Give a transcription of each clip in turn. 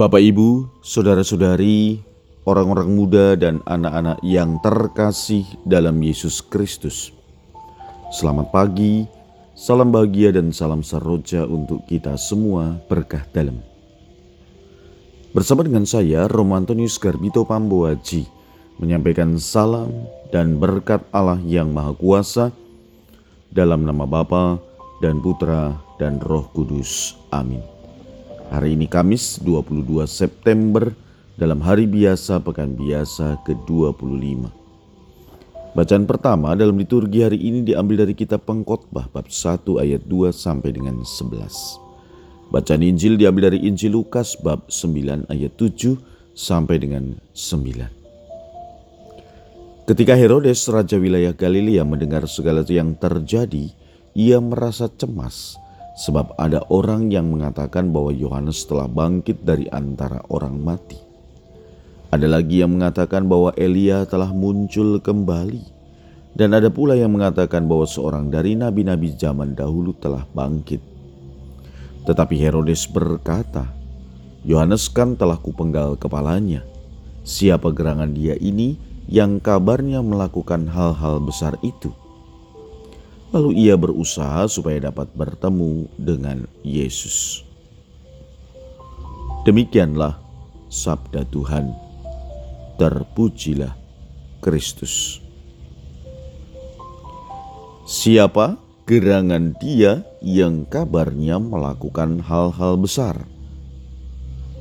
Bapak, Ibu, saudara-saudari, orang-orang muda, dan anak-anak yang terkasih dalam Yesus Kristus, selamat pagi, salam bahagia, dan salam saroja untuk kita semua berkah dalam. Bersama dengan saya, Romantonius Garbito Pamboaji, menyampaikan salam dan berkat Allah yang Maha Kuasa dalam nama Bapa dan Putra dan Roh Kudus. Amin. Hari ini Kamis 22 September dalam hari biasa pekan biasa ke-25. Bacaan pertama dalam liturgi hari ini diambil dari kitab Pengkhotbah bab 1 ayat 2 sampai dengan 11. Bacaan Injil diambil dari Injil Lukas bab 9 ayat 7 sampai dengan 9. Ketika Herodes raja wilayah Galilea mendengar segala yang terjadi, ia merasa cemas sebab ada orang yang mengatakan bahwa Yohanes telah bangkit dari antara orang mati. Ada lagi yang mengatakan bahwa Elia telah muncul kembali, dan ada pula yang mengatakan bahwa seorang dari nabi-nabi zaman dahulu telah bangkit. Tetapi Herodes berkata, "Yohanes kan telah kupenggal kepalanya. Siapa gerangan dia ini yang kabarnya melakukan hal-hal besar itu?" Lalu ia berusaha supaya dapat bertemu dengan Yesus. Demikianlah sabda Tuhan. Terpujilah Kristus. Siapa gerangan dia yang kabarnya melakukan hal-hal besar?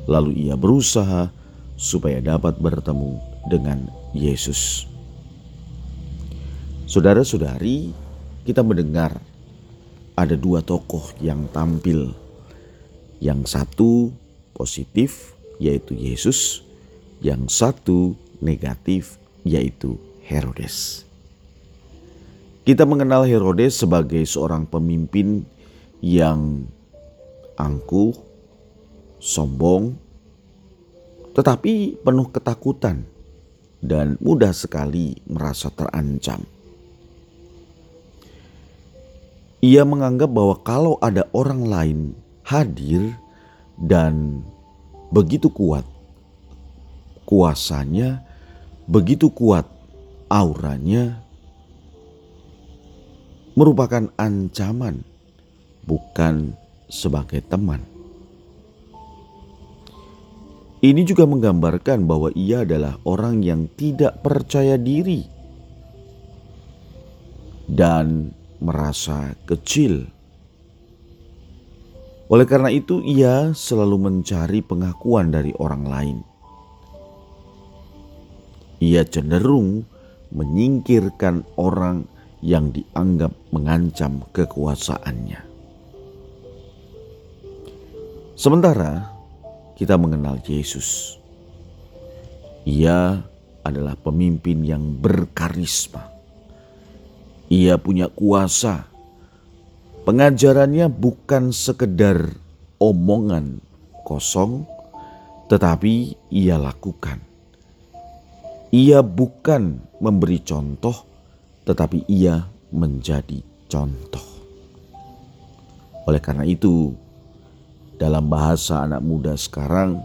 Lalu ia berusaha supaya dapat bertemu dengan Yesus. Saudara-saudari, kita mendengar ada dua tokoh yang tampil. Yang satu positif yaitu Yesus, yang satu negatif yaitu Herodes. Kita mengenal Herodes sebagai seorang pemimpin yang angkuh, sombong, tetapi penuh ketakutan dan mudah sekali merasa terancam. Ia menganggap bahwa kalau ada orang lain hadir dan begitu kuat kuasanya, begitu kuat auranya, merupakan ancaman, bukan sebagai teman. Ini juga menggambarkan bahwa ia adalah orang yang tidak percaya diri dan merasa kecil. Oleh karena itu, ia selalu mencari pengakuan dari orang lain. Ia cenderung menyingkirkan orang yang dianggap mengancam kekuasaannya. Sementara kita mengenal Yesus, ia adalah pemimpin yang berkarisma ia punya kuasa. Pengajarannya bukan sekedar omongan kosong, tetapi ia lakukan. Ia bukan memberi contoh, tetapi ia menjadi contoh. Oleh karena itu, dalam bahasa anak muda sekarang,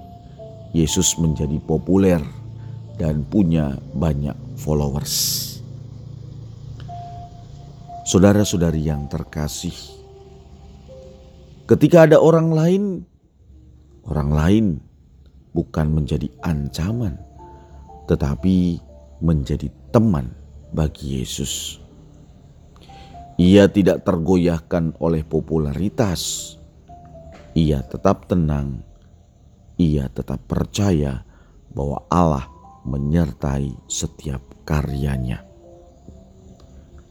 Yesus menjadi populer dan punya banyak followers. Saudara-saudari yang terkasih, ketika ada orang lain, orang lain bukan menjadi ancaman, tetapi menjadi teman bagi Yesus. Ia tidak tergoyahkan oleh popularitas. Ia tetap tenang. Ia tetap percaya bahwa Allah menyertai setiap karyanya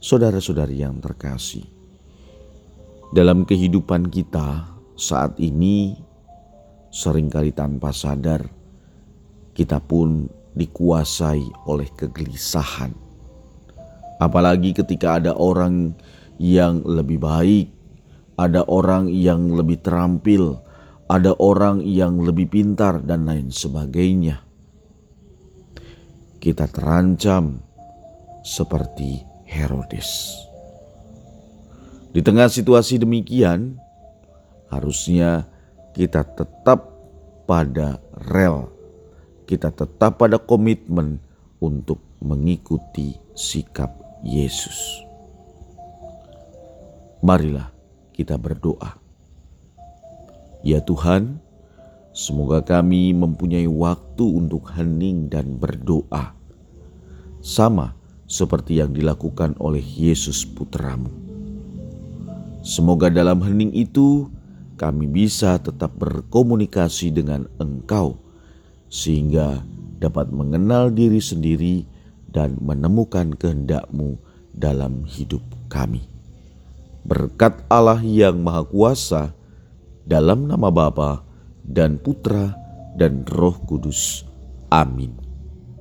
saudara-saudari yang terkasih, dalam kehidupan kita saat ini, sering kali tanpa sadar, kita pun dikuasai oleh kegelisahan. Apalagi ketika ada orang yang lebih baik, ada orang yang lebih terampil, ada orang yang lebih pintar, dan lain sebagainya. Kita terancam seperti Herodes. Di tengah situasi demikian, harusnya kita tetap pada rel. Kita tetap pada komitmen untuk mengikuti sikap Yesus. Marilah kita berdoa. Ya Tuhan, semoga kami mempunyai waktu untuk hening dan berdoa. Sama seperti yang dilakukan oleh Yesus putramu. Semoga dalam hening itu kami bisa tetap berkomunikasi dengan Engkau, sehingga dapat mengenal diri sendiri dan menemukan kehendak-Mu dalam hidup kami. Berkat Allah yang Maha Kuasa, dalam nama Bapa dan Putra dan Roh Kudus. Amin.